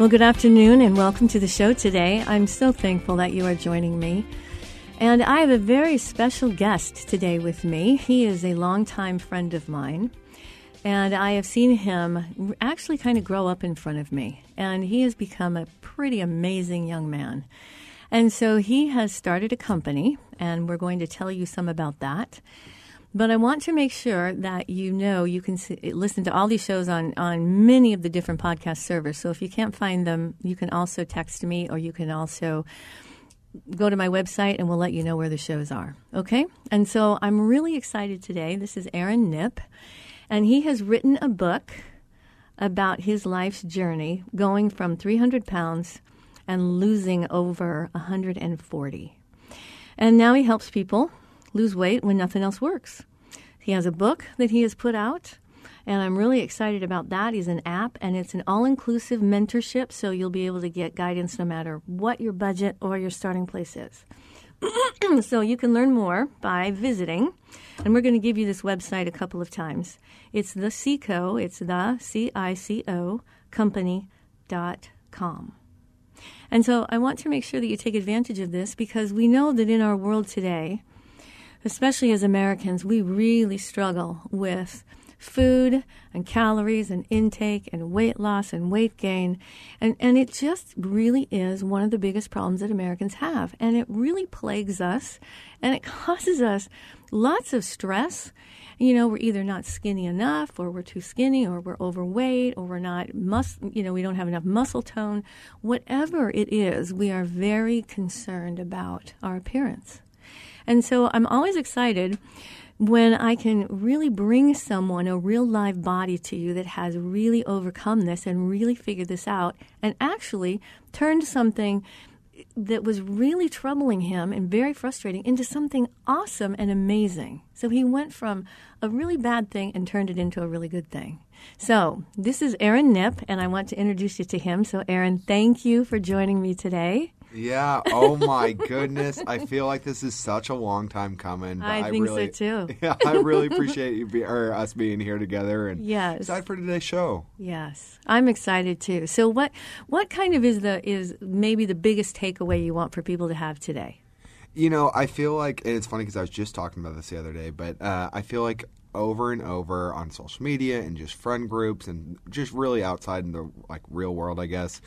Well, good afternoon and welcome to the show today. I'm so thankful that you are joining me. And I have a very special guest today with me. He is a longtime friend of mine. And I have seen him actually kind of grow up in front of me. And he has become a pretty amazing young man. And so he has started a company, and we're going to tell you some about that. But I want to make sure that you know you can see, listen to all these shows on, on many of the different podcast servers. So if you can't find them, you can also text me or you can also go to my website and we'll let you know where the shows are. Okay? And so I'm really excited today. This is Aaron Knipp, and he has written a book about his life's journey going from 300 pounds and losing over 140. And now he helps people lose weight when nothing else works. He has a book that he has put out, and I'm really excited about that. He's an app, and it's an all inclusive mentorship, so you'll be able to get guidance no matter what your budget or your starting place is. so you can learn more by visiting, and we're going to give you this website a couple of times. It's the CICO, it's the C I C O company.com. And so I want to make sure that you take advantage of this because we know that in our world today, especially as Americans, we really struggle with food and calories and intake and weight loss and weight gain. And, and it just really is one of the biggest problems that Americans have. And it really plagues us and it causes us lots of stress. You know, we're either not skinny enough or we're too skinny or we're overweight or we're not mus- you know, we don't have enough muscle tone. Whatever it is, we are very concerned about our appearance. And so I'm always excited when I can really bring someone, a real live body to you that has really overcome this and really figured this out and actually turned something that was really troubling him and very frustrating into something awesome and amazing. So he went from a really bad thing and turned it into a really good thing. So this is Aaron Knipp, and I want to introduce you to him. So, Aaron, thank you for joining me today. Yeah. Oh my goodness. I feel like this is such a long time coming. I, I think really, so too. Yeah, I really appreciate you be, or us being here together and yes. excited for today's show. Yes, I'm excited too. So what what kind of is the is maybe the biggest takeaway you want for people to have today? You know, I feel like and it's funny because I was just talking about this the other day, but uh, I feel like over and over on social media and just friend groups and just really outside in the like real world, I guess.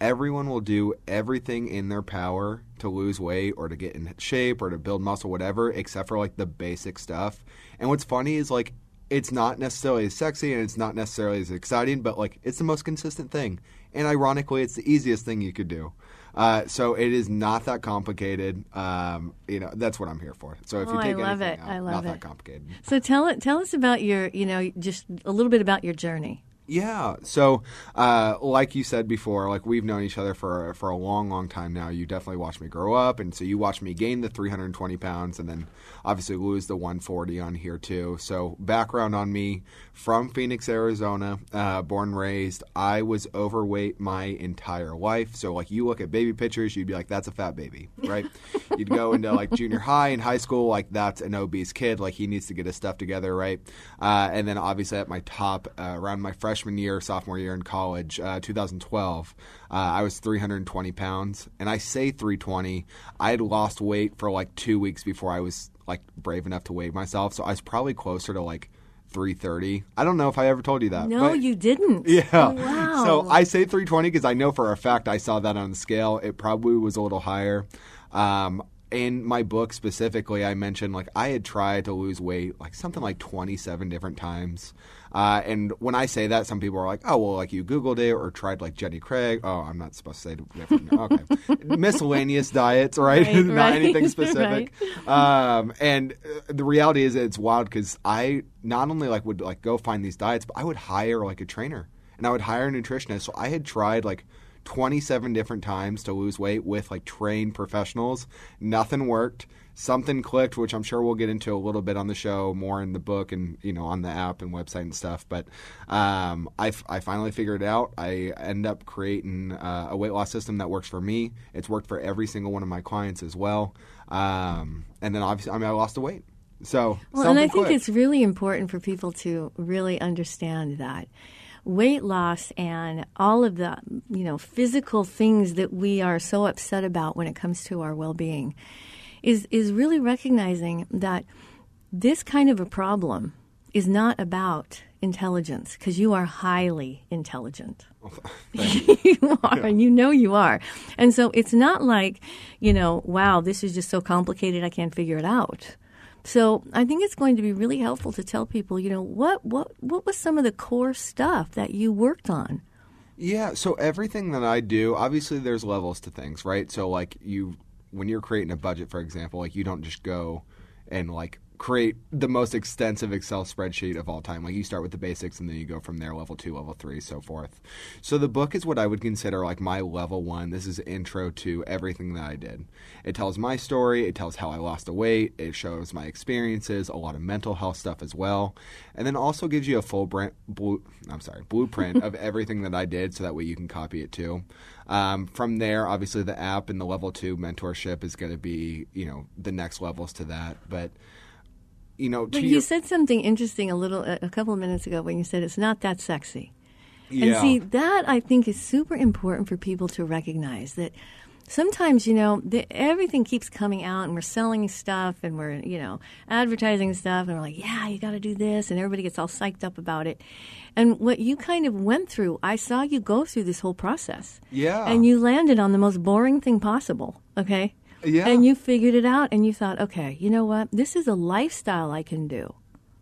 Everyone will do everything in their power to lose weight or to get in shape or to build muscle, whatever, except for like the basic stuff. And what's funny is like it's not necessarily as sexy and it's not necessarily as exciting, but like it's the most consistent thing. And ironically, it's the easiest thing you could do. Uh, so it is not that complicated. Um, you know, that's what I'm here for. So if Oh, you I take love anything it. out, I love not it. that complicated. So tell it. Tell us about your. You know, just a little bit about your journey. Yeah. So, uh, like you said before, like we've known each other for for a long, long time now. You definitely watched me grow up, and so you watched me gain the 320 pounds, and then obviously lose the 140 on here too. So, background on me: from Phoenix, Arizona, uh, born and raised. I was overweight my entire life. So, like you look at baby pictures, you'd be like, "That's a fat baby," right? you'd go into like junior high and high school, like that's an obese kid. Like he needs to get his stuff together, right? Uh, and then obviously at my top uh, around my freshman year, sophomore year in college, uh, 2012, uh, I was 320 pounds, and I say 320. I had lost weight for like two weeks before I was like brave enough to weigh myself, so I was probably closer to like 330. I don't know if I ever told you that. No, but- you didn't. yeah. Oh, wow. So I say 320 because I know for a fact I saw that on the scale. It probably was a little higher. Um, in my book specifically, I mentioned like I had tried to lose weight like something like 27 different times. Uh, and when I say that, some people are like, "Oh, well, like you Googled it or tried like Jenny Craig." Oh, I'm not supposed to say different. okay, miscellaneous diets, right? Right, not right, anything specific. Um, and uh, the reality is, it's wild because I not only like would like go find these diets, but I would hire like a trainer and I would hire a nutritionist. So I had tried like 27 different times to lose weight with like trained professionals. Nothing worked. Something clicked, which I'm sure we'll get into a little bit on the show, more in the book and you know on the app and website and stuff. But um, I, f- I finally figured it out. I end up creating uh, a weight loss system that works for me. It's worked for every single one of my clients as well. Um, and then obviously, I mean, I lost the weight. So Well, and I something think clicked. it's really important for people to really understand that weight loss and all of the you know physical things that we are so upset about when it comes to our well-being is is really recognizing that this kind of a problem is not about intelligence because you are highly intelligent. you are, and you know you are. And so it's not like, you know, wow, this is just so complicated I can't figure it out. So I think it's going to be really helpful to tell people, you know, what what what was some of the core stuff that you worked on? Yeah, so everything that I do, obviously there's levels to things, right? So like you when you're creating a budget, for example, like you don't just go and like create the most extensive Excel spreadsheet of all time. Like you start with the basics and then you go from there, level two, level three, so forth. So the book is what I would consider like my level one. This is intro to everything that I did. It tells my story, it tells how I lost the weight, it shows my experiences, a lot of mental health stuff as well, and then also gives you a full brand, blue, I'm sorry, blueprint of everything that I did, so that way you can copy it too. Um, from there, obviously the app and the level two mentorship is going to be, you know, the next levels to that, but you know, to But your, you said something interesting a little a a couple of minutes ago when you said it's not that sexy. Yeah. And see, that I think is super important for people to recognize that sometimes, you know, the, everything keeps coming out and we're selling stuff and we're, you know, advertising stuff and we're like, yeah, you got to do this. And everybody gets all psyched up about it. And what you kind of went through, I saw you go through this whole process. Yeah. And you landed on the most boring thing possible, okay? Yeah. And you figured it out and you thought, okay, you know what? This is a lifestyle I can do.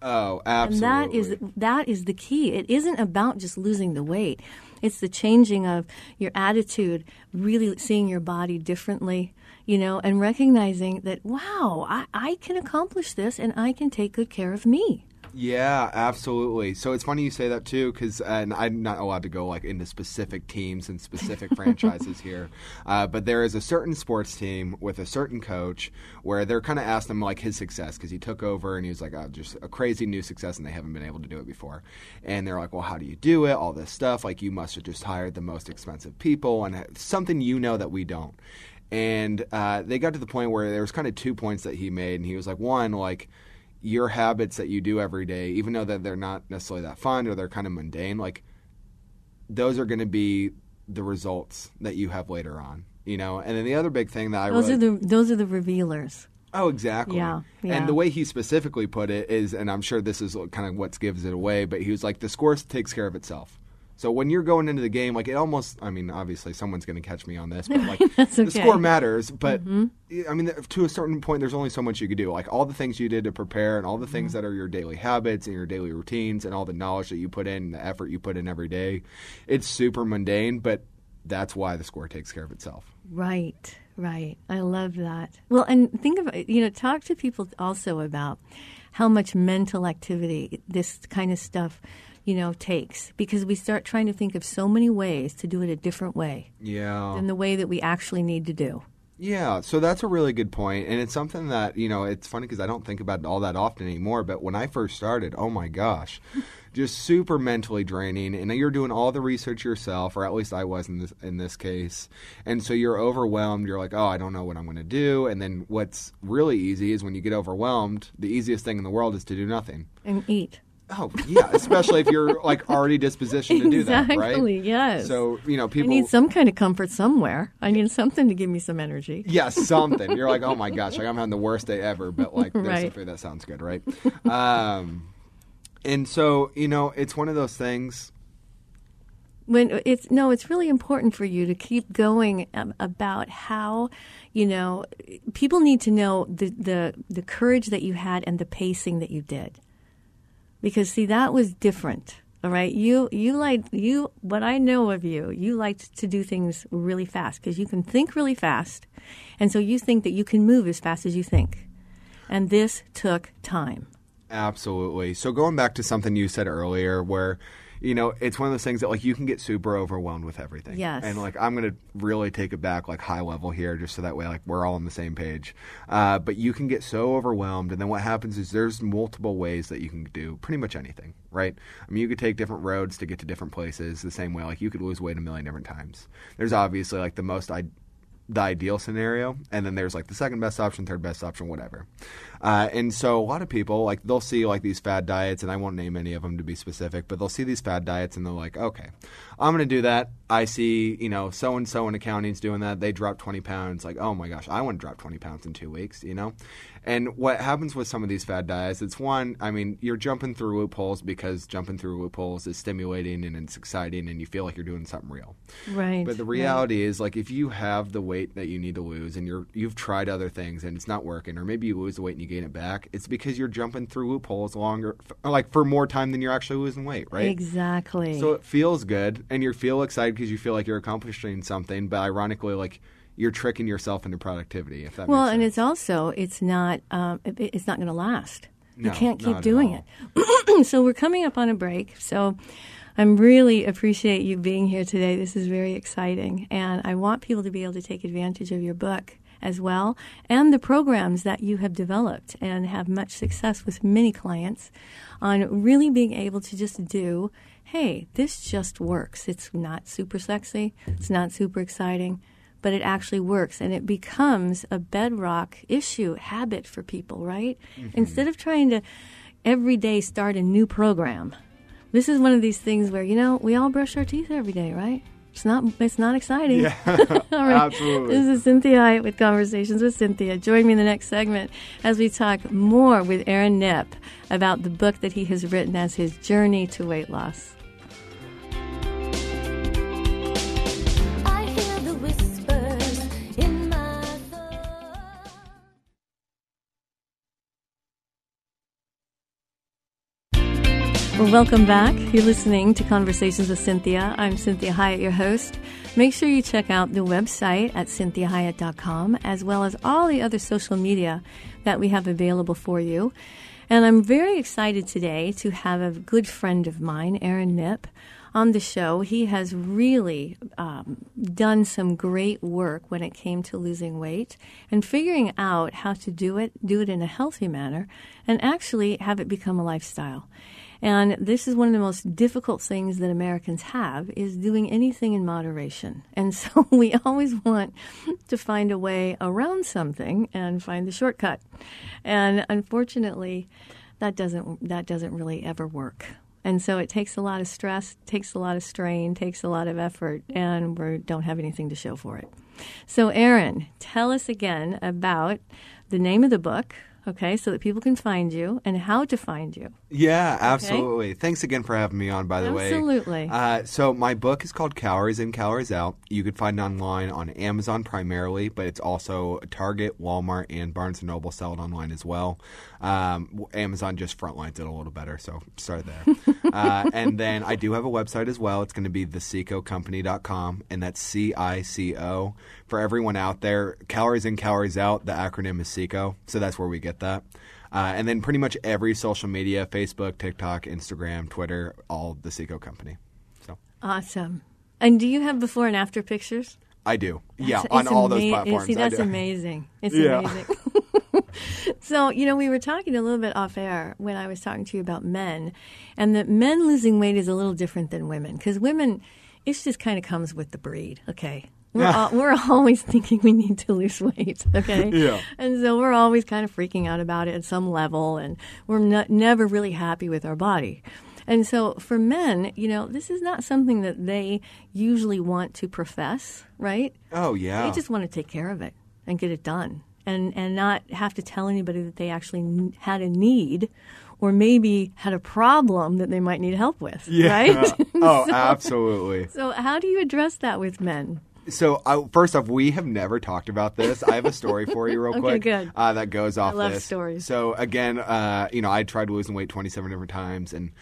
Oh, And absolutely. that is that is the key. It isn't about just losing the weight. It's the changing of your attitude, really seeing your body differently, you know, and recognizing that wow, I, I can accomplish this and I can take good care of me. Yeah, absolutely. So it's funny you say that too, because and I'm not allowed to go like into specific teams and specific franchises here, uh, but there is a certain sports team with a certain coach where they're kind of asked him like his success because he took over and he was like, oh, just a crazy new success and they haven't been able to do it before, and they're like, well, how do you do it? All this stuff, like you must have just hired the most expensive people and something you know that we don't. And uh, they got to the point where there was kind of two points that he made, and he was like, one, like your habits that you do every day, even though that they're not necessarily that fun or they're kind of mundane, like those are going to be the results that you have later on. You know, and then the other big thing that I Those really are the those are the revealers. Oh, exactly. Yeah, yeah. And the way he specifically put it is, and I'm sure this is kind of what gives it away, but he was like, the score takes care of itself. So when you're going into the game, like it almost, I mean, obviously someone's going to catch me on this, but like That's the score matters. But mm-hmm. I mean, to a certain point, there's only so much you could do. Like all the things you did to prepare, and all the things mm-hmm. that are your daily habits and your daily routines, and all the knowledge that you put in, the effort you put in every day, it's super mundane, but that's why the score takes care of itself. Right, right. I love that. Well, and think about you know, talk to people also about how much mental activity this kind of stuff, you know, takes because we start trying to think of so many ways to do it a different way Yeah. than the way that we actually need to do. Yeah, so that's a really good point, and it's something that you know it's funny because I don't think about it all that often anymore. But when I first started, oh my gosh, just super mentally draining, and you're doing all the research yourself, or at least I was in this in this case, and so you're overwhelmed. You're like, oh, I don't know what I'm going to do, and then what's really easy is when you get overwhelmed, the easiest thing in the world is to do nothing. And eat. Oh yeah, especially if you're like already dispositioned to do that, right? Exactly, yes. So you know I people need some kind of comfort somewhere. I need something to give me some energy. Yeah, something. You're like, oh my gosh, like I'm having the worst day ever, but like there's Right. that sounds good, right? um, and so you know, it's one of those things. when it's no it's really important for you to keep going about how you know people need to know the, the the courage that you had and the pacing that you did because see that was different all right? You you like you what i know of you you liked to do things really fast because you can think really fast and so you think that you can move as fast as you think. And this took time Absolutely. So going back to something you said earlier, where you know it's one of those things that like you can get super overwhelmed with everything. Yes. And like I'm gonna really take it back like high level here, just so that way like we're all on the same page. Uh, but you can get so overwhelmed, and then what happens is there's multiple ways that you can do pretty much anything, right? I mean, you could take different roads to get to different places the same way. Like you could lose weight a million different times. There's obviously like the most I the ideal scenario, and then there's like the second best option, third best option, whatever. Uh, and so a lot of people like they'll see like these fad diets, and I won't name any of them to be specific, but they'll see these fad diets and they're like, okay, I'm going to do that. I see, you know, so and so in accounting's doing that. They drop 20 pounds. Like, oh my gosh, I want to drop 20 pounds in two weeks, you know? And what happens with some of these fad diets, it's one, I mean, you're jumping through loopholes because jumping through loopholes is stimulating and it's exciting and you feel like you're doing something real. right But the right. reality is, like, if you have the weight that you need to lose, and you're you've tried other things and it's not working, or maybe you lose the weight and you gain it back, it's because you're jumping through loopholes longer, like for more time than you're actually losing weight, right? exactly So it feels good, and you feel excited because you feel like you're accomplishing something. But ironically, like you're tricking yourself into productivity. If that Well, and it's also it's not um, it, it's not going to last. you can't keep doing it. so we're coming up on a break. So I'm really appreciate you being here today. This is very exciting, and I want people to be able to take advantage of your book as well and the programs that you have developed and have much success with many clients on really being able to just do hey this just works it's not super sexy it's not super exciting but it actually works and it becomes a bedrock issue habit for people right? Mm-hmm. Instead of trying to every day start a new program this is one of these things where you know we all brush our teeth every day right? It's not it's not exciting. All right. Absolutely. this is cinthia Hiett with conversations with cinthia. Join me in the next segment as we talk more with aaron Knipp about the book that he has written as his journey to weight loss Well, welcome back. You're listening to Conversations with Cinthia. I'm Cinthia Hiett, your host. Make sure you check out the website at cinthiahiett.com as well as all the other social media that we have available for you. And I'm very excited today to have a good friend of mine, Aaron Knipp, on the show. He has really um, done some great work when it came to losing weight and figuring out how to do it, do it in a healthy manner, and actually have it become a lifestyle. And this is one of the most difficult things that Americans have is doing anything in moderation. And so we always want to find a way around something and find the shortcut. And unfortunately, that doesn't that doesn't really ever work. And so it takes a lot of stress, takes a lot of strain, takes a lot of effort, and we don't have anything to show for it. So, Aaron, tell us again about the name of the book, okay, so that people can find you and how to find you. Yeah, absolutely. Thanks again for having me on, by the way. Absolutely. Uh, so, my book is called Calories In, Calories Out. You could find it online on Amazon primarily, but it's also Target, Walmart, and Barnes & Noble sell it online as well. Um, Amazon just frontlines it a little better, so start there. uh, and then I do have a website as well. It's going to be thecicocompany.com, and that's C-I-C-O. For everyone out there, Calories In, Calories Out, the acronym is CICO, so that's where we get that. Uh, and then pretty much every social media Facebook, TikTok, Instagram, Twitter, all the Cico company. So Awesome. And do you have before and after pictures? I do. yeah, It's on all those platforms. See, that's amazing. It's Yeah. amazing. so, you know, we were talking a little bit off air when I was talking to you about men, and that men losing weight is a little different than women because women, it just kind of comes with the breed. Okay. We're, al- we're always thinking we need to lose weight, okay? Yeah. And so we're always kind of freaking out about it at some level, and we're not, never really happy with our body. And so for men, you know, this is not something that they usually want to profess, right? Oh yeah. They just want to take care of it and get it done, and and not have to tell anybody that they actually n- had a need, or maybe had a problem that they might need help with. Right. oh, absolutely. so how do you address that with men? So, I, first off, we have never talked about this. I have a story for you, real Okay, quick. good. Uh, that goes off I love this. stories. So, again, uh, you know, I tried losing weight 27 different times, and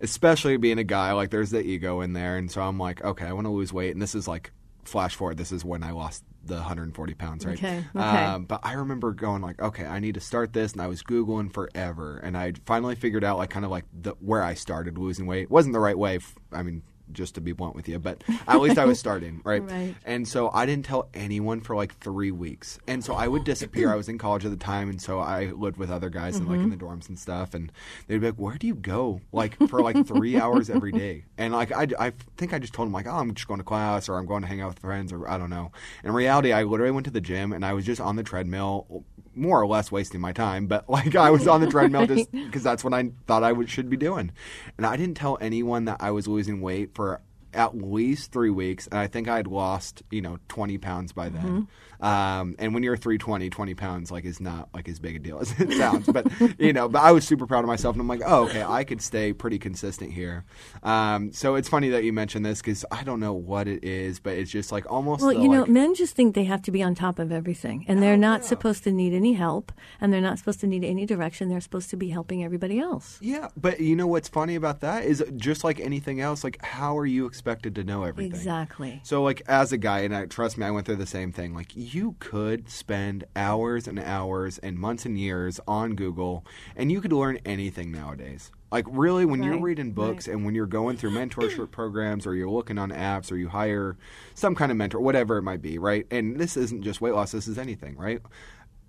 especially being a guy, like, there's the ego in there. And so I'm like, okay, I want to lose weight. And this is like, flash forward, this is when I lost the 140 pounds, right? Okay, okay. Um, but I remember going like, okay, I need to start this, and I was googling forever, and I finally figured out like kind of like the where I started losing weight It wasn't the right way. f- I mean, just to be blunt with you, but at least I was starting, right? Right. And so I didn't tell anyone for like three weeks, and so I would disappear. I was in college at the time, and so I lived with other guys and like in mm-hmm. the dorms and stuff, and they'd be like, "Where do you go?" Like for like three hours every day, and like I, I think I just told them like, "Oh, I'm just going to class, or I'm going to hang out with friends, or I don't know." In reality, I literally went to the gym, and I was just on the treadmill, more or less wasting my time, but like I was on the treadmill just because that's what I thought I would, should be doing, and I didn't tell anyone that I was losing weight for at least three weeks, and I think I had lost, you know, 20 pounds by then. Mm-hmm. Um, and when you're 320, 20 pounds like is not like as big a deal as it sounds. But you know, but I was super proud of myself, and I'm like, oh, okay, I could stay pretty consistent here. Um, so it's funny that you mentioned this because I don't know what it is, but it's just like almost. Well, the, you know, like- men just think they have to be on top of everything, and they're not supposed to need any help, and they're not supposed to need any direction. They're supposed to be helping everybody else. Yeah, but you know what's funny about that is just like anything else, like how are you expected to know everything? Exactly. So like as a guy, and I trust me, I went through the same thing. Like you could spend hours and hours and months and years on Google, and you could learn anything nowadays. Like really, when you're reading books right. and when you're going through mentorship programs, or you're looking on apps, or you hire some kind of mentor, whatever it might be, right? And this isn't just weight loss; this is anything, right?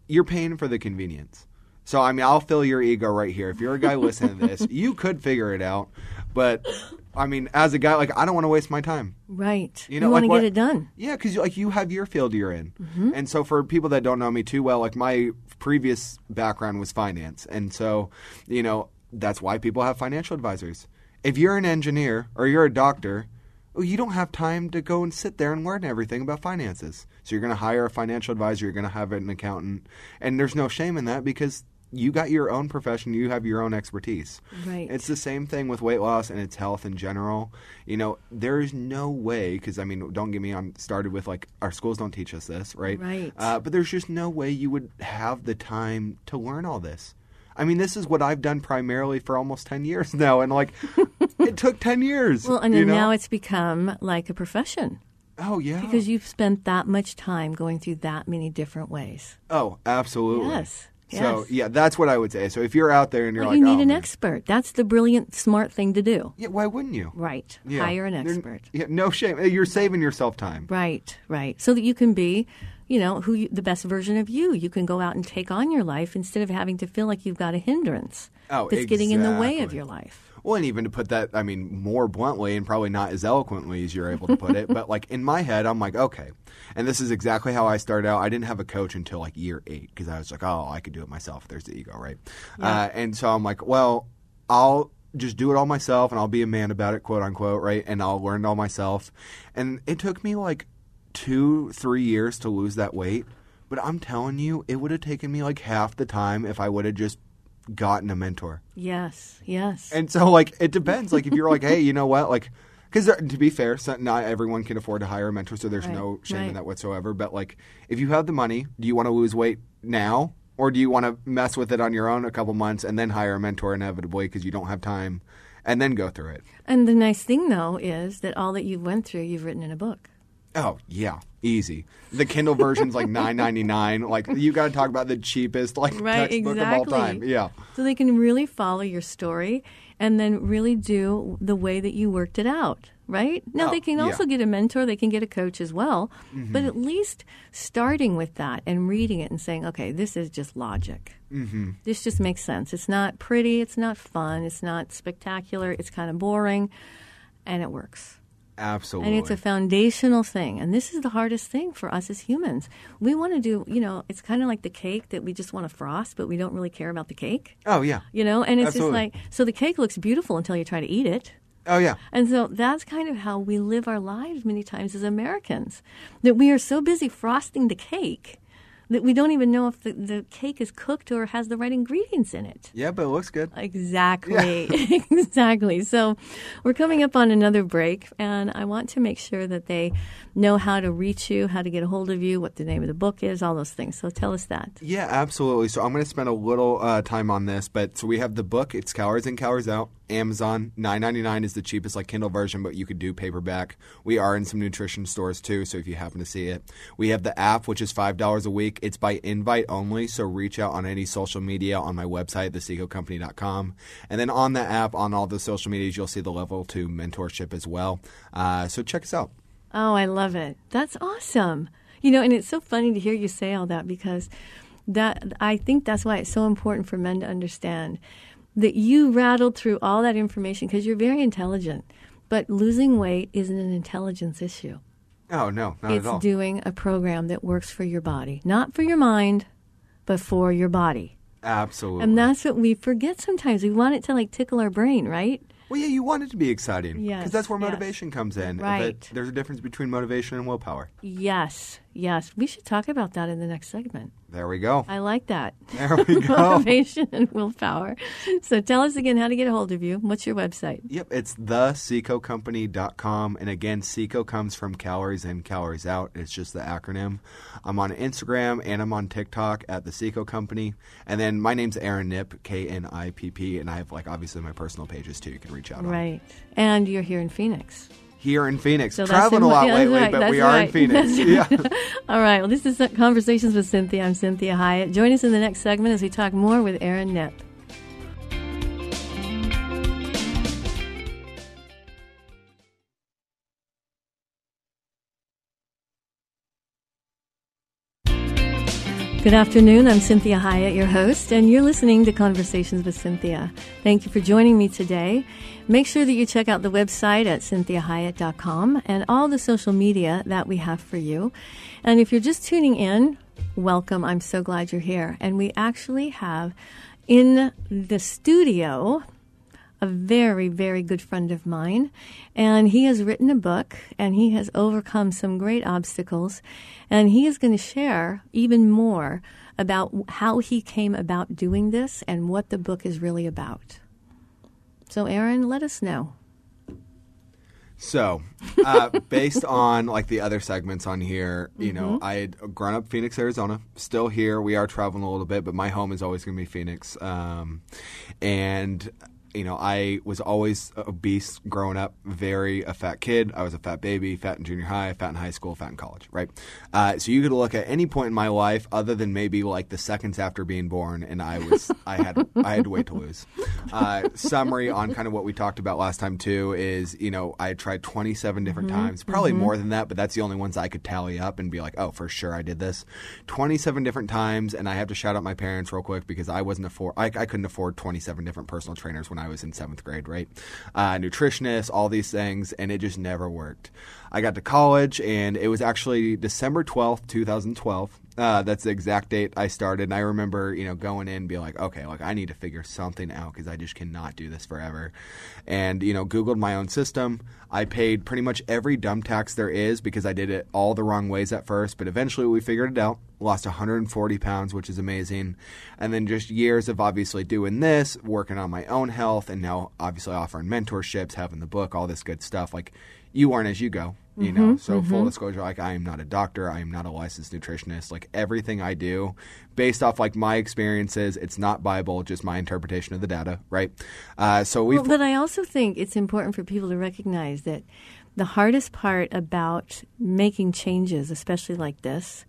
You're paying for the convenience. So I mean, I'll fill your ego right here. If you're a guy listening to this, you could figure it out, but I mean, as a guy, like I don't want to waste my time. Right. You know, want like to get it done. Yeah, because like you have your field you're in, Mm-hmm. and so for people that don't know me too well, like my previous background was finance, and so you know that's why people have financial advisors. If you're an engineer or you're a doctor, well, you don't have time to go and sit there and learn everything about finances. So you're going to hire a financial advisor, you're going to have an accountant, and there's no shame in that because you got your own profession, you have your own expertise. Right. It's the same thing with weight loss and its health in general. You know, there's no way because I mean, don't get me on started with like our schools don't teach us this, right? Right. Uh, but there's just no way you would have the time to learn all this. I mean, this is what I've done primarily for almost ten years now, and like, it took ten years. Well, and you then know? now it's become like a profession oh yeah, because you've spent that much time going through that many different ways. oh absolutely. Yes. So yeah, that's what I would say. So if you're out there and you're Well, like, you need oh, an man. expert. That's the brilliant, smart thing to do. yeah, why wouldn't you? Right. Yeah. Hire an There- expert. Yeah, no shame. You're saving yourself time. Right, right. So that you can be, you know, who you, the best version of you. You can go out and take on your life instead of having to feel like you've got a hindrance Oh, that's getting in the way of your life. Well, and even to put that, I mean, more bluntly and probably not as eloquently as you're able to put it, but like in my head, I'm like, okay. And this is exactly how I started out. I didn't have a coach until like year eight because I was like, oh, I could do it myself. There's the ego, right? Uh, and so I'm like, well, I'll just do it all myself and I'll be a man about it, quote unquote, right? And I'll learn it all myself. And it took me like two, three years to lose that weight. But I'm telling you, it would have taken me like half the time if I would have just gotten a mentor? Yes, yes. And so, like, it depends. Like, if you're like, hey, you know what? Like, because to be fair, not everyone can afford to hire a mentor, so there's Right, no shame right. in that whatsoever. But, like, if you have the money, do you want to lose weight now? Or do you want to mess with it on your own a couple months and then hire a mentor inevitably because you don't have time and then go through it? and the nice thing, though, is that all that you've went through, you've written in a book. Oh yeah, easy. The Kindle version's like nine ninety nine. Like you got to talk about the cheapest like Right, textbook exactly. of all time. Yeah. So they can really follow your story and then really do the way that you worked it out, right? Now Oh, they can yeah. also get a mentor, they can get a coach as well, Mm-hmm. but at least starting with that and reading it and saying, okay, this is just logic. Mm-hmm. This just makes sense. It's not pretty, it's not fun, it's not spectacular, it's kind of boring, and it works. Absolutely. And it's a foundational thing. And this is the hardest thing for us as humans. We want to do, you know, it's kind of like the cake that we just want to frost, but we don't really care about the cake. oh yeah. You know, and it's Absolutely. just like, so the cake looks beautiful until you try to eat it. Oh yeah. And so that's kind of how we live our lives many times as Americans. That we are so busy frosting the cake that we don't even know if the, the cake is cooked or has the right ingredients in it. Yeah, but it looks good. Exactly. exactly. So we're coming up on another break, and I want to make sure that they know how to reach you, how to get a hold of you, what the name of the book is, all those things. So tell us that. Yeah, absolutely. So I'm going to spend a little uh, time on this, but so we have the book. It's Calories in, Calories Out. Amazon nine ninety nine is the cheapest like Kindle version, but you could do paperback. We are in some nutrition stores too, so if you happen to see it, we have the app which is five dollars a week. It's by invite only, so reach out on any social media on my website, thecicocompany.com, and then on the app on all the social medias you'll see the level two mentorship as well. Uh, so check us out. Oh, I love it. That's awesome. You know, and it's so funny to hear you say all that because that I think that's why it's so important for men to understand that you rattled through all that information because you're very intelligent. But losing weight isn't an intelligence issue. Oh no, not it's at all. doing a program that works for your body, not for your mind, but for your body. Absolutely. And that's what we forget sometimes. We want it to like tickle our brain, right? Well, yeah, you want it to be exciting. Yes, Because that's where yes. motivation comes in. Right. But there's a difference between motivation and willpower. Yes, yes. We should talk about that in the next segment. There we go. I like that. There we go. Motivation and willpower. So tell us again how to get a hold of you. What's your website? Yep, it's thecicocompany.com. And again, Cico comes from calories in, calories out. It's just the acronym. I'm on Instagram and I'm on TikTok at the Cico Company. And then my name's Aaron Knipp, K N I P P. And I have, like, obviously my personal pages too. You can reach out on. Right. And you're here in Phoenix. Here in Phoenix. So Traveling a lot yeah, lately, right, but we are in. Phoenix. That's Yeah. All right. Well, this is Conversations with Cinthia. I'm Cinthia Hiett. Join us in the next segment as we talk more with Aaron Knipp. Good afternoon. I'm Cinthia Hiett, your host, and you're listening to Conversations with Cinthia. Thank you for joining me today. Make sure that you check out the website at cinthiahiett.com and all the social media that we have for you. And if you're just tuning in, welcome. I'm so glad you're here. And we actually have in the studio a very, very good friend of mine. And he has written a book and he has overcome some great obstacles. And he is going to share even more about how he came about doing this and what the book is really about. So, Aaron, let us know. So, uh, based on like the other segments on here, you know, I had grown up Phoenix, Arizona. Still here. We are traveling a little bit, but my home is always going to be Phoenix. Um, and you know, I was always obese growing up. Very a fat kid. I was a fat baby, fat in junior high, fat in high school, fat in college. Right. Uh, so you could look at any point in my life, other than maybe like the seconds after being born, and I was I had I had to wait to lose. Uh, summary on kind of what we talked about last time too is you know I tried 27 different times, probably more than that, but that's the only ones I could tally up and be like, oh, for sure I did this. 27 different times, and I have to shout out my parents real quick because I wasn't afford I, I couldn't afford 27 different personal trainers when I was in seventh grade, right? Uh, nutritionists, all these things, and it just never worked. I got to college, and it was actually December 12th, 2012. Uh, that's the exact date I started. And I remember, you know, going in and being like, okay, like I need to figure something out because I just cannot do this forever. And, you know, Googled my own system. I paid pretty much every dumb tax there is because I did it all the wrong ways at first, but eventually we figured it out. Lost 140 pounds, which is amazing. And then just years of obviously doing this, working on my own health, and now obviously offering mentorships, having the book, all this good stuff. Like, you learn as you go, you know? So, full disclosure, like, I am not a doctor. I am not a licensed nutritionist. Like, everything I do, based off like my experiences, it's not Bible, just my interpretation of the data, right? Uh, so, we've. Well, but I also think it's important for people to recognize that the hardest part about making changes, especially like this,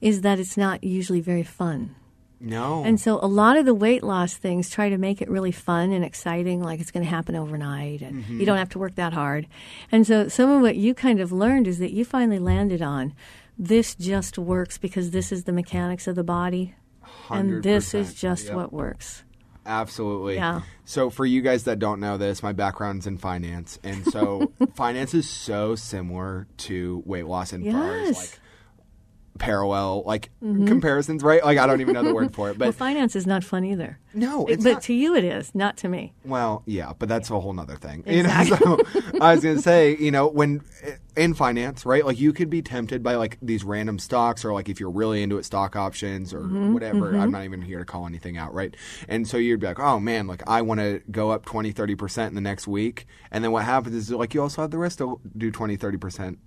is that it's not usually very fun. No. And so a lot of the weight loss things try to make it really fun and exciting, like it's going to happen overnight and Mm-hmm. you don't have to work that hard. And so some of what you kind of learned is that you finally landed on this just works because this is the mechanics of the body. And this is just yep. what works. Absolutely. Yeah. So for you guys that don't know this, my background's in finance, and so finance is so similar to weight loss in far as like parallel like mm-hmm. comparisons, right? Like I don't even know the word for it, well, but finance is not fun either. no, It- but not. to you it is, not to me. Well, yeah, but that's a whole nother thing. You know, so I was gonna say, you know, when in finance, right? Like you could be tempted by like these random stocks, or like if you're really into it, stock options or mm-hmm, whatever. Mm-hmm. I'm not even here to call anything out, right? And so you'd be like, oh man, like I want to go up 20, 30 percent in the next week, and then what happens is like you also have the risk to do 20, 30 percent.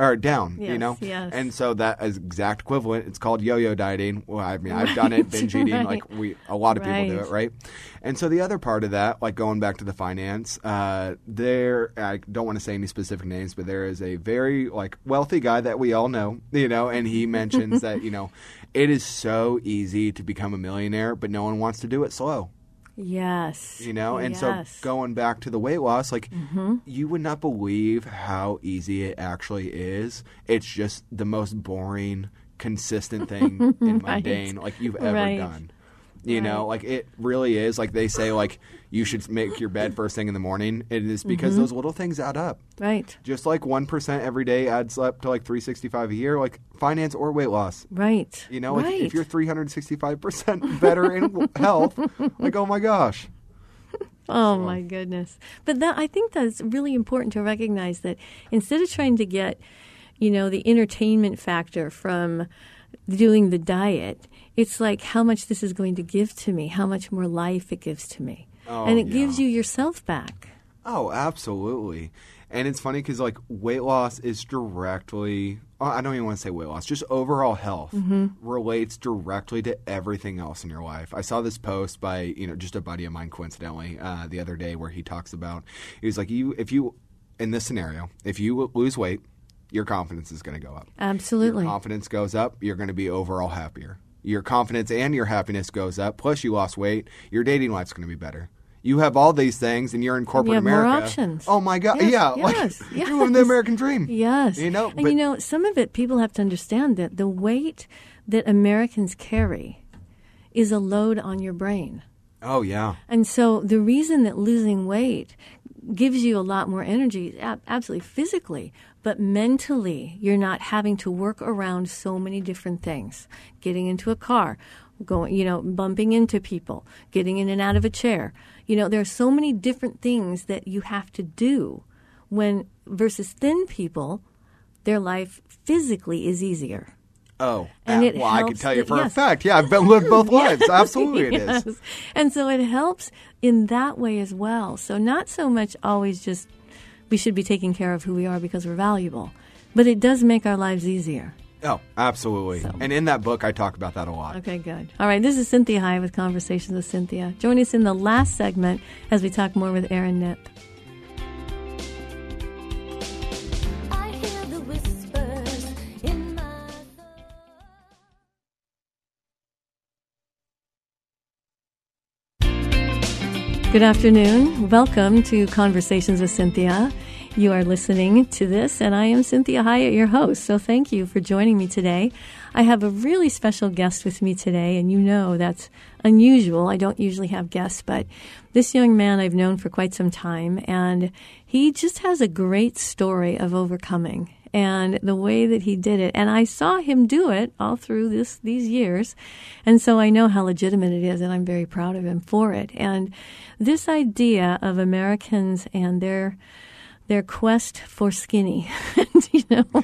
Or down, you know, yes. and so that is exact equivalent. It's called yo-yo dieting. Well, I mean, I've done it, Right, binge eating, right. like we a lot of people do it, right? And so the other part of that, like going back to the finance, uh, there I don't want to say any specific names, but there is a very like wealthy guy that we all know, you know, and he mentions that you know it is so easy to become a millionaire, but no one wants to do it slow Yes. you know and yes. Mm-hmm. so going back to the weight loss like you would not believe how easy it actually is it's just the most boring consistent thing and Right. mundane like you've ever Right. done you know like it really is like they say like you should make your bed first thing in the morning it is because Mm-hmm. those little things add up Right. just like 1% every day adds up to like 365 a year like finance or weight loss Right. you know, like, right. if you're 365% better in health, like, oh my gosh. Oh my goodness. But that I think that's really important to recognize that instead of trying to get, you know, the entertainment factor from doing the diet, it's like how much this is going to give to me, how much more life it gives to me. Oh, and it yeah. gives you yourself back. Oh, absolutely. And it's funny because, like, weight loss is directly, uh, I don't even want to say weight loss, just overall health relates directly to everything else in your life. I saw this post by, you know, just a buddy of mine, coincidentally, uh, the other day where he talks about, he was like, you, if you, in this scenario, if you lose weight, your confidence is going to go up. Absolutely. Your confidence goes up, you're going to be overall happier. Your confidence and your happiness goes up, plus you lost weight, your dating life's going to be better. You have all these things, and you're in corporate have more America. options. Oh my God! Yes, yeah, yes, like yes. you're living the American dream. Yes. you know. and but you know, some of it people have to understand that the weight that Americans carry is a load on your brain. oh yeah, And so the reason that losing weight gives you a lot more energy, absolutely physically, but mentally, you're not having to work around so many different things. Getting into a car, going, you know, bumping into people, getting in and out of a chair. You know, there are so many different things that you have to do when versus thin people, their life physically is easier. oh. And it well, I can tell you that- for a fact. Yeah, I've been lived both lives. Absolutely, it is. Yes. And so it helps in that way as well. So not so much always just we should be taking care of who we are because we're valuable, but it does make our lives easier. Oh, absolutely. And in that book, I talk about that a lot. Okay, good. All right, this is Cinthia Hiett with Conversations with Cinthia. Join us in the last segment as we talk more with Aaron Knipp. I hear the whispers in my Good afternoon. Welcome to Conversations with Cinthia. You are listening to this, and I am Cinthia Hiett, your host. So thank you for joining me today. I have a really special guest with me today, and you know that's unusual. I don't usually have guests, but this young man I've known for quite some time, and he just has a great story of overcoming. and the way that he did it. And I saw him do it all through this these years. And so I know how legitimate it is and I'm very proud of him for it. And this idea of Americans and their their quest for skinny, you know,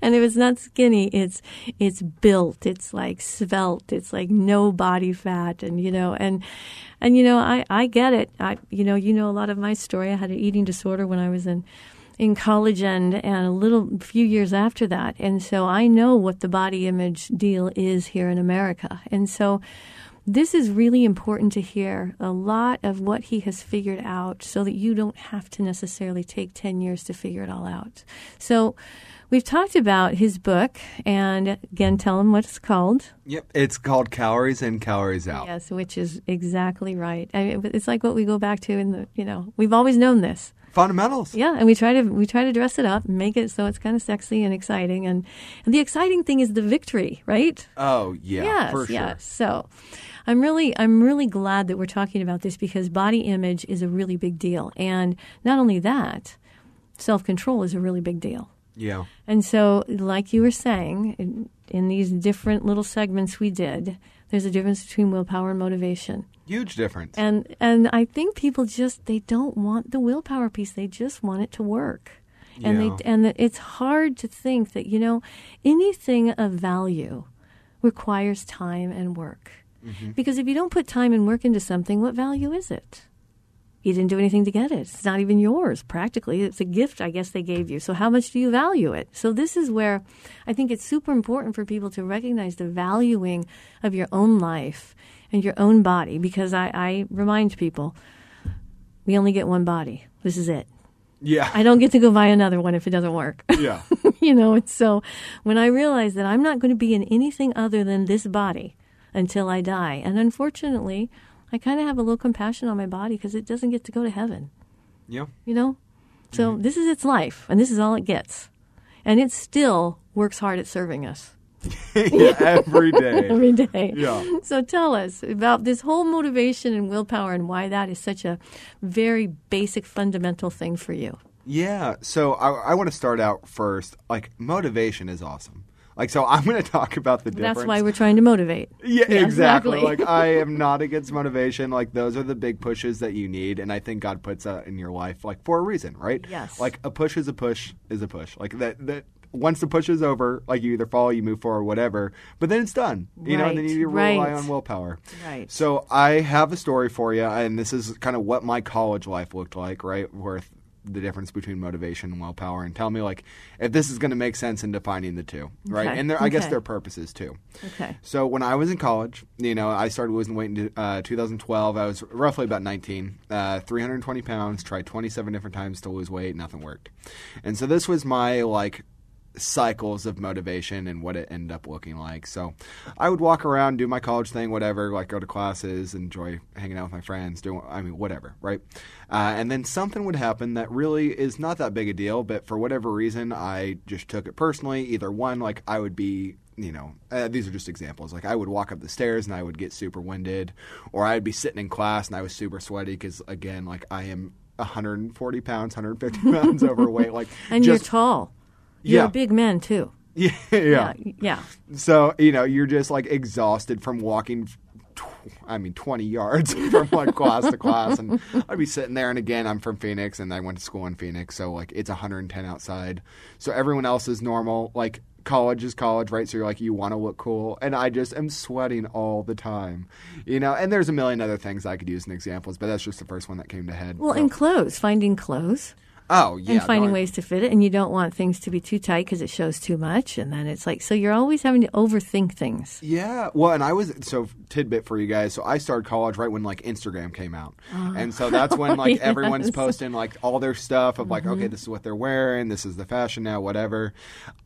and if it's not skinny, it's it's built, it's like svelte, it's like no body fat, and you know, and and you know, I I get it. I you know, you know a lot of my story. I had an eating disorder when I was in in college and and a little few years after that, and so I know what the body image deal is here in America, and so this is really important to hear a lot of what he has figured out so that you don't have to necessarily take 10 years to figure it all out. So, we've talked about his book, and again, tell him what it's called. Yep, it's called Calories In, Calories Out. Yes, which is exactly right. I mean, it's like what we go back to in the, you know, we've always known this. Fundamentals. Yeah, and we try to we try to dress it up and make it so it's kind of sexy and exciting, and and the exciting thing is the victory, right? Oh yeah, yes, for sure. yes. So, I'm really I'm really glad that we're talking about this because body image is a really big deal, and not only that, self control is a really big deal. Yeah. And so, like you were saying, in, in these different little segments we did, there's a difference between willpower and motivation. Huge difference. And and I think people just they don't want the willpower piece. They just want it to work. And Yeah. they and it's hard to think that, you know, anything of value requires time and work. Mm-hmm. Because if you don't put time and work into something, what value is it? You didn't do anything to get it. It's not even yours, practically. It's a gift, I guess, they gave you. So, how much do you value it? So, this is where I think it's super important for people to recognize the valuing of your own life and your own body. Because I, I remind people we only get one body. This is it. yeah. I don't get to go buy another one if it doesn't work. yeah. you know, and so when I realized that I'm not going to be in anything other than this body until I die, and unfortunately, I kind of have a little compassion on my body because it doesn't get to go to heaven, Yeah. you know? So mm-hmm. this is its life, and this is all it gets. And it still works hard at serving us yeah. Every day. every day. Yeah. So tell us about this whole motivation and willpower and why that is such a very basic, fundamental thing for you. Yeah. So I, I want to start out first. Like motivation is awesome. Like so, I'm going to talk about the difference. That's why we're trying to motivate. Yeah, exactly. exactly. like I am not against motivation. Like those are the big pushes that you need, and I think God puts that in your life like for a reason, right? Yes. Like a push is a push is a push. Like that that once the push is over, like you either fall, you move forward, whatever. But then it's done. You know, and then Right, you rely right. on willpower. Right. So I have a story for you, and this is kind of what my college life looked like, right? Where the difference between motivation and willpower, and tell me like if this is going to make sense in defining the two, right? Okay, And I guess their purposes too. Okay. So when I was in college, you know, I started losing weight in uh, 2012. I was roughly about 19, uh, 320 pounds. Tried 27 different times to lose weight, nothing worked. And so this was my like cycles of motivation and what it ended up looking like. So I would walk around, do my college thing, whatever, like go to classes, enjoy hanging out with my friends, doing, I mean, whatever, right? Uh, and then something would happen that really is not that big a deal, but for whatever reason, I just took it personally. Either one, like I would be you know, uh, these are just examples. Like I would walk up the stairs and I would get super winded, or I'd be sitting in class and I was super sweaty because again, like I am 140 pounds, 150 pounds overweight. Like And just, you're tall. You're Yeah. a big man too. yeah, yeah. Yeah. So you know, you're just like exhausted from walking. I mean, 20 yards from like class to class, and I'd be sitting there. And again, I'm from Phoenix, and I went to school in Phoenix, so like it's 110 outside. So everyone else is normal. Like college is college, right? So you're like, you want to look cool, and I just am sweating all the time, you know. And there's a million other things I could use in examples, but that's just the first one that came to head. Well, So- and clothes, finding clothes oh yeah, and finding no, ways to fit it, and you don't want things to be too tight because it shows too much, and then it's like so you're always having to overthink things. Yeah, well, and I was so tidbit for you guys. So I started college right when like Instagram came out, and so that's when like everyone's Yes. Mm-hmm. posting like all their stuff of like, okay, this is what they're wearing, this is the fashion now, whatever.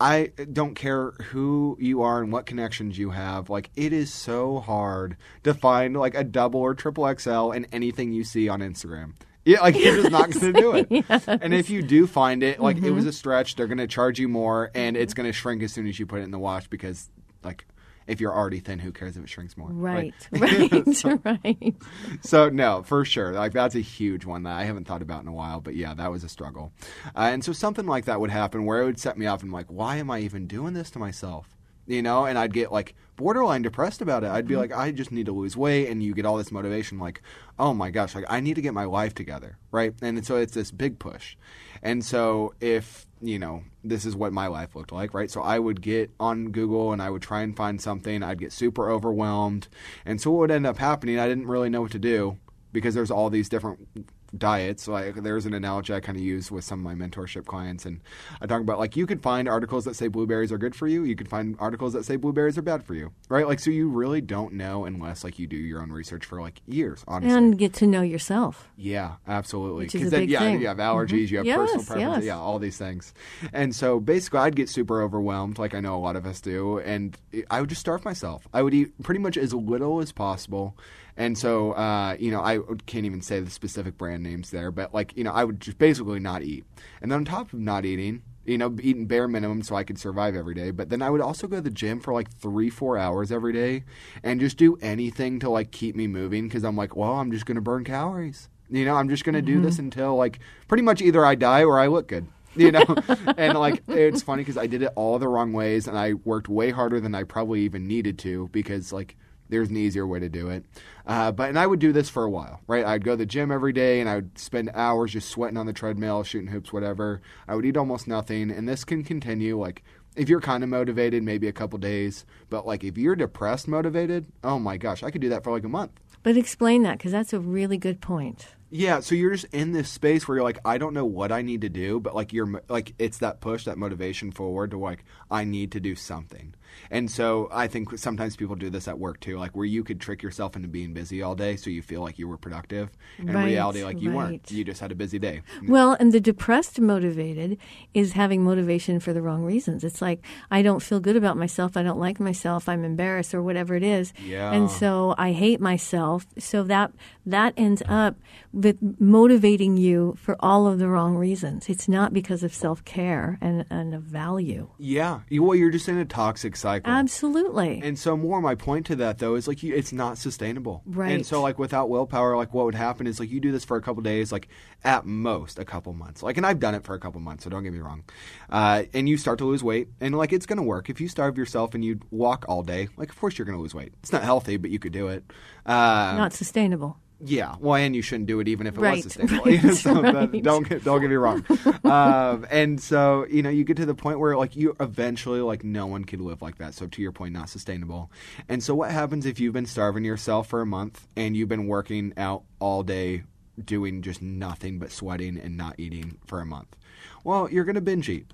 I don't care who you are and what connections you have. Like, it is so hard to find like a double or triple XL in anything you see on Instagram. Yeah, like you're just not going to do it. And if you do find it, like it was Mm-hmm. a stretch, they're going to charge you more, and it's going to shrink as soon as you put it in the wash because like if you're already thin, who cares if it shrinks more? Right, Like- right, right. so no, for sure. Like that's a huge one that I haven't thought about in a while. But yeah, that was a struggle. Uh, and so something like that would happen where it would set me off and like, why am I even doing this to myself? You know, and I'd get like borderline depressed about it. I'd be mm-hmm. like, I just need to lose weight, and you get all this motivation, like, oh my gosh, like I need to get my life together, right? And so it's this big push. And so if you know, this is what my life looked like, right? So I would get on Google and I would try and find something. I'd get super overwhelmed, and so what would end up happening? I didn't really know what to do because there's all these different diets. Like there's an analogy I kind of use with some of my mentorship clients, and I talk about like you could find articles that say blueberries are good for you. You could find articles that say blueberries are bad for you, right? Like so you really don't know unless like you do your own research for like years, honestly. And get to know yourself. Yeah, absolutely. Which is 'Cause a then, yeah, thing. you have allergies, mm-hmm. you have Yes, personal preferences, yes. yeah, all these things. And so basically, I'd get super overwhelmed, like I know a lot of us do, and I would just starve myself. I would eat pretty much as little as possible. And so, uh, you know, I can't even say the specific brand names there, but like, you know, I would just basically not eat. And then on top of not eating, you know, eating bare minimum so I could survive every day. But then I would also go to the gym for like three, four hours every day and just do anything to like keep me moving because I'm like, well, I'm just going to burn calories. You know, I'm just going to do this until like pretty much either I die or I look good. You know, and like it's funny because I did it all the wrong ways and I worked way harder than I probably even needed to because like there's an easier way to do it. Uh, but and I would do this for a while, right? I'd go to the gym every day and I would spend hours just sweating on the treadmill, shooting hoops, whatever. I would eat almost nothing, and this can continue like. If you're kind of motivated, maybe a couple days, but like if you're depressed motivated, oh my gosh, I could do that for like a month. But explain that because that's a really good point. Yeah, so you're just in this space where you're like, I don't know what I need to do, but like you're like it's that push, that motivation forward to like I need to do something. And so I think sometimes people do this at work too, like where you could trick yourself into being busy all day, so you feel like you were productive. And Right, in reality, like you weren't. You just had a busy day. Well, and the depressed motivated is having motivation for the wrong reasons. It's like, I don't feel good about myself. I don't like myself. I'm embarrassed or whatever it is. Yeah. And so I hate myself. So that, that ends up with motivating you for all of the wrong reasons. It's not because of self care and, and of value. Yeah, well, you're just in a toxic cycle. Absolutely. And so more my point to that though is like you, it's not sustainable. Right. And so like without willpower, like what would happen is like you do this for a couple days, like at most a couple months. Like and I've done it for a couple months, so don't get me wrong. Uh, and you start to lose weight, and like it's gonna work if you starve yourself and you walk all day. Like of course you're gonna lose weight. It's not healthy, but you could do it. Uh, not sustainable. Yeah, well, and you shouldn't do it even if it Right, was sustainable. right, so that- right. don't get don't get me wrong. um, and so you know, you get to the point where like you eventually like no one could live like that. So to your point, not sustainable. And so what happens if you've been starving yourself for a month and you've been working out all day, doing just nothing but sweating and not eating for a month? Well, you're gonna binge eat,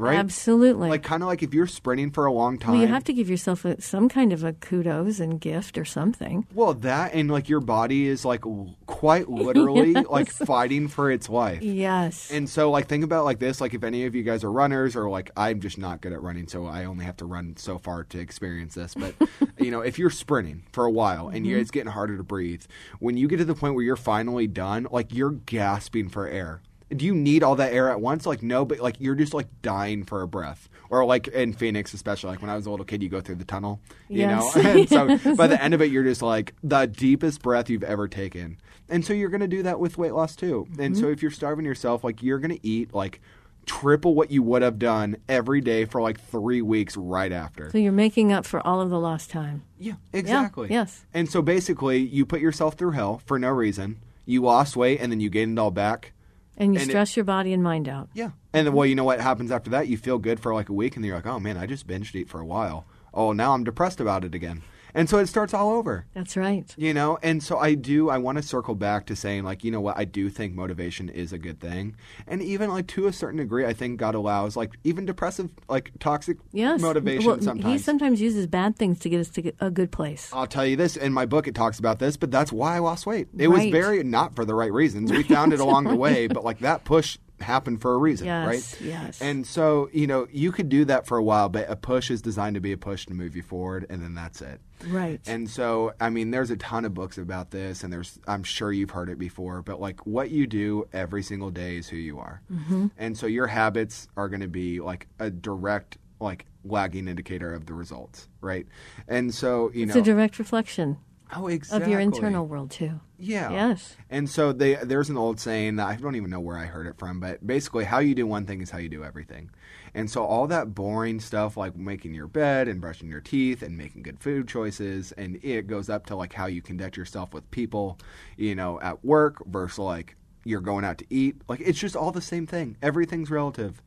right? Absolutely. Like kind of like if you're sprinting for a long time. well, you have to give yourself a, some kind of a kudos and gift or something. Well, that and like your body is like quite literally like fighting for its life. Yes. And so, like, think about like this: like, if any of you guys are runners, or like, I'm just not good at running, so I only have to run so far to experience this. But you know, if you're sprinting for a while and you it's getting harder to breathe, when you get to the point where you're finally done, like, you're gasping for air. Do you need all that air at once? Like, no, but like, you're just like dying for a breath. Or like in Phoenix, especially, like when I was a little kid, you go through the tunnel, you Yes. know. and so by the end of it, you're just like the deepest breath you've ever taken. And so you're going to do that with weight loss too. And so mm-hmm. if you're starving yourself, like you're going to eat like triple what you would have done every day for like three weeks right after. so you're making up for all of the lost time. Yeah, exactly. yes. And so basically, you put yourself through hell for no reason. You lost weight and then you gained it all back. And you And it- stress your body and mind out. Yeah. And then, well, you know what happens after that? You feel good for like a week and then you're like, oh man, I just binged eat for a while. Oh, now I'm depressed about it again. And so it starts all over. That's right. You know, and so I do. I want to circle back to saying, like, you know what? I do think motivation is a good thing, and even like to a certain degree, I think God allows like even depressive, like toxic Yes. motivation Well, sometimes. He sometimes uses bad things to get us to a good place. I'll tell you this in my book. It talks about this, but that's why I lost weight. It was very not for the right reasons. We found it along the way, but like that push happened for a reason, Yes, right? yes. And so you know you could do that for a while, but a push is designed to be a push to move you forward, and then that's it. Right. And so, I mean, there's a ton of books about this, and there's, I'm sure you've heard it before, but like what you do every single day is who you are. Mm-hmm. And so your habits are going to be like a direct like lagging indicator of the results, right? And so you It's know, it's a direct reflection oh, exactly. of your internal world too. Yeah. Yes. And so they, there's an old saying that I don't even know where I heard it from, but basically, how you do one thing is how you do everything. And so all that boring stuff, like making your bed and brushing your teeth and making good food choices, and it goes up to like how you conduct yourself with people, you know, at work versus like you're going out to eat. Like it's just all the same thing. Everything's relative.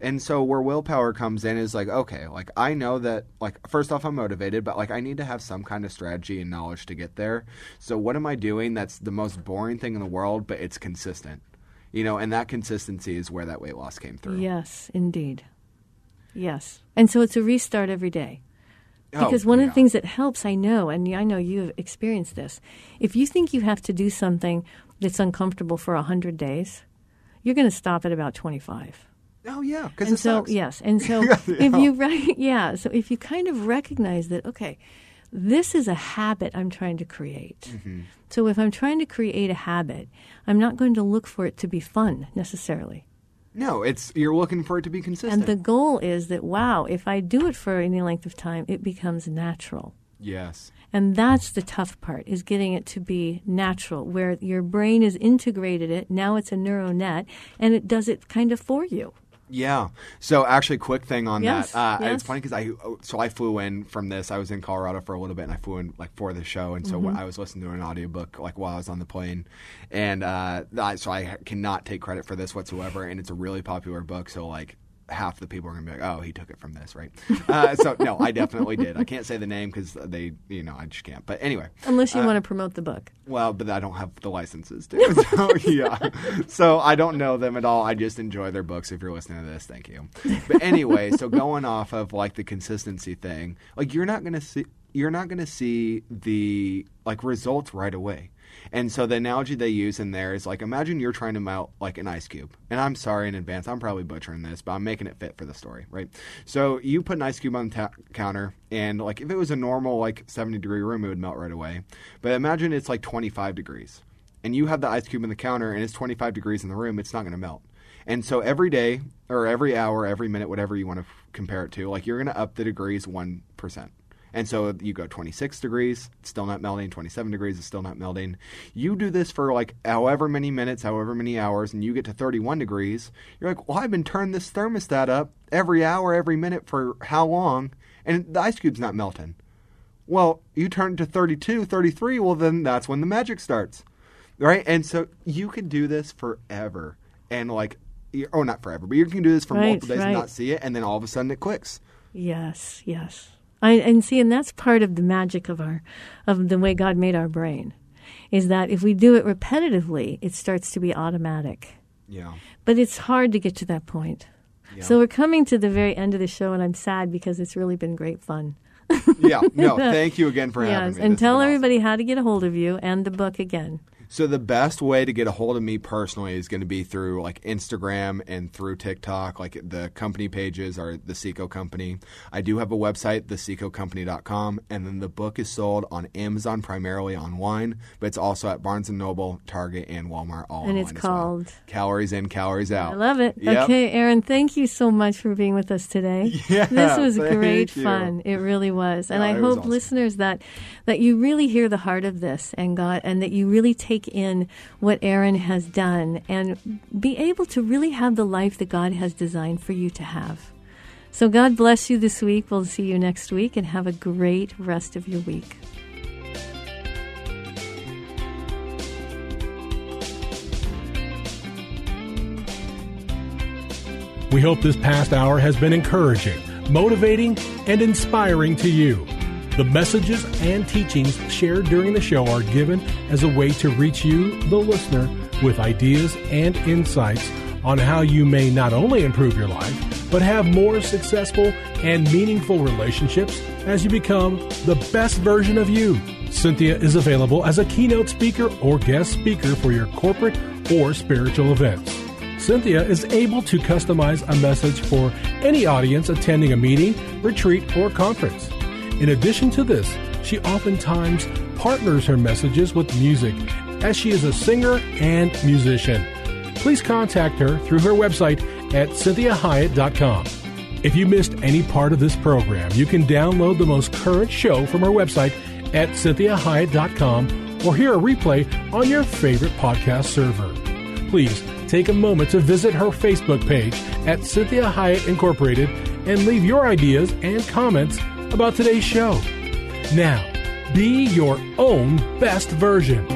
And so where willpower comes in is like, okay, like I know that like first off I'm motivated, but like I need to have some kind of strategy and knowledge to get there. So what am I doing that's the most boring thing in the world, but it's consistent? You know, and that consistency is where that weight loss came through. Yes, indeed. Yes. And so it's a restart every day. Oh, Because one of the things that helps, I know, and I know you have experienced this, if you think you have to do something that's uncomfortable for 100 days, you're going to stop at about 25. Oh yeah, because so sucks. yes and so if you right yeah so if you kind of recognize that okay this is a habit i'm trying to create Mm-hmm. so if i'm trying to create a habit i'm not going to look for it to be fun necessarily No, it's you're looking for it to be consistent. and the goal is that wow if i do it for any length of time it becomes natural yes. and that's the tough part is getting it to be natural where your brain has integrated it now it's a neural net and it does it kind of for you Yeah. So actually, quick thing on Yes, that. Uh, yes. It's funny because I so I flew in from this. I was in Colorado for a little bit, and I flew in like for the show, and so Mm-hmm. I was listening to an audiobook like while I was on the plane, and uh, so I cannot take credit for this whatsoever. And it's a really popular book, so like half the people are gonna be like, "Oh, he took it from this, right?" uh, so no, I definitely did. I can't say the name because they, you know, I just can't. But anyway, unless you Uh, want to promote the book well, but I don't have the licenses to. So yeah, so I don't know them at all. I just enjoy their books. If you're listening to this, thank you. But anyway, so going off of like the consistency thing, like you're not gonna see you're not gonna see the like results right away. And so the analogy they use in there is like imagine you're trying to melt like an ice cube. And I'm sorry in advance, I'm probably butchering this, but I'm making it fit for the story, right? So you put an ice cube on the counter, and like if it was a normal like 70 degree room, it would melt right away. But imagine it's like 25 degrees, and you have the ice cube on the counter, and it's 25 degrees in the room, it's not going to melt. And so every day or every hour, every minute, whatever you want to f- compare it to, like you're going to up the degrees 1%. And so you go 26 degrees, it's still not melting. 27 degrees, it's still not melting. You do this for like however many minutes, however many hours, and you get to 31 degrees. You're like, well, I've been turning this thermostat up every hour, every minute for how long? And the ice cube's not melting. Well, you turn it to 32, 33, well, then that's when the magic starts. Right? And so you can do this forever. And like, oh, not forever, but you can do this for Right, multiple days right. and not see it, and then all of a sudden it clicks. Yes, yes. I, and see, and that's part of the magic of our, of the way God made our brain, is that if we do it repetitively, it starts to be automatic. Yeah. But it's hard to get to that point. Yeah. So we're coming to the very end of the show, and I'm sad because it's really been great fun. Yeah. No, thank you again for having yes, me. and This tell been awesome. everybody how to get a hold of you and the book again. So the best way to get a hold of me personally is going to be through like Instagram and through TikTok. Like the company pages are the Cico Company. I do have a website, thecicocompany.com, and then the book is sold on Amazon primarily online, but it's also at Barnes and Noble, Target, and Walmart all And it's as well. called- Calories In, Calories Out. I love it. Yep. Okay, Aaron, thank you so much for being with us today. Yeah, this was great you. fun. It really was, and Yeah, I hope awesome. listeners that that you really hear the heart of this and God, and that you really take in what Aaron has done and be able to really have the life that God has designed for you to have. So God bless you this week. We'll see you next week, and have a great rest of your week. We hope this past hour has been encouraging, motivating, and inspiring to you. The messages and teachings shared during the show are given as a way to reach you, the listener, with ideas and insights on how you may not only improve your life, but have more successful and meaningful relationships as you become the best version of you. Cinthia is available as a keynote speaker or guest speaker for your corporate or spiritual events. Cinthia is able to customize a message for any audience attending a meeting, retreat, or conference. In addition to this, she oftentimes partners her messages with music, as she is a singer and musician. Please contact her through her website at cinthiahiett.com. If you missed any part of this program, you can download the most current show from our website at cinthiahiett.com or hear a replay on your favorite podcast server. Please take a moment to visit her Facebook page at Cinthia Hiett Incorporated and leave your ideas and comments about today's show. Now, be your own best version.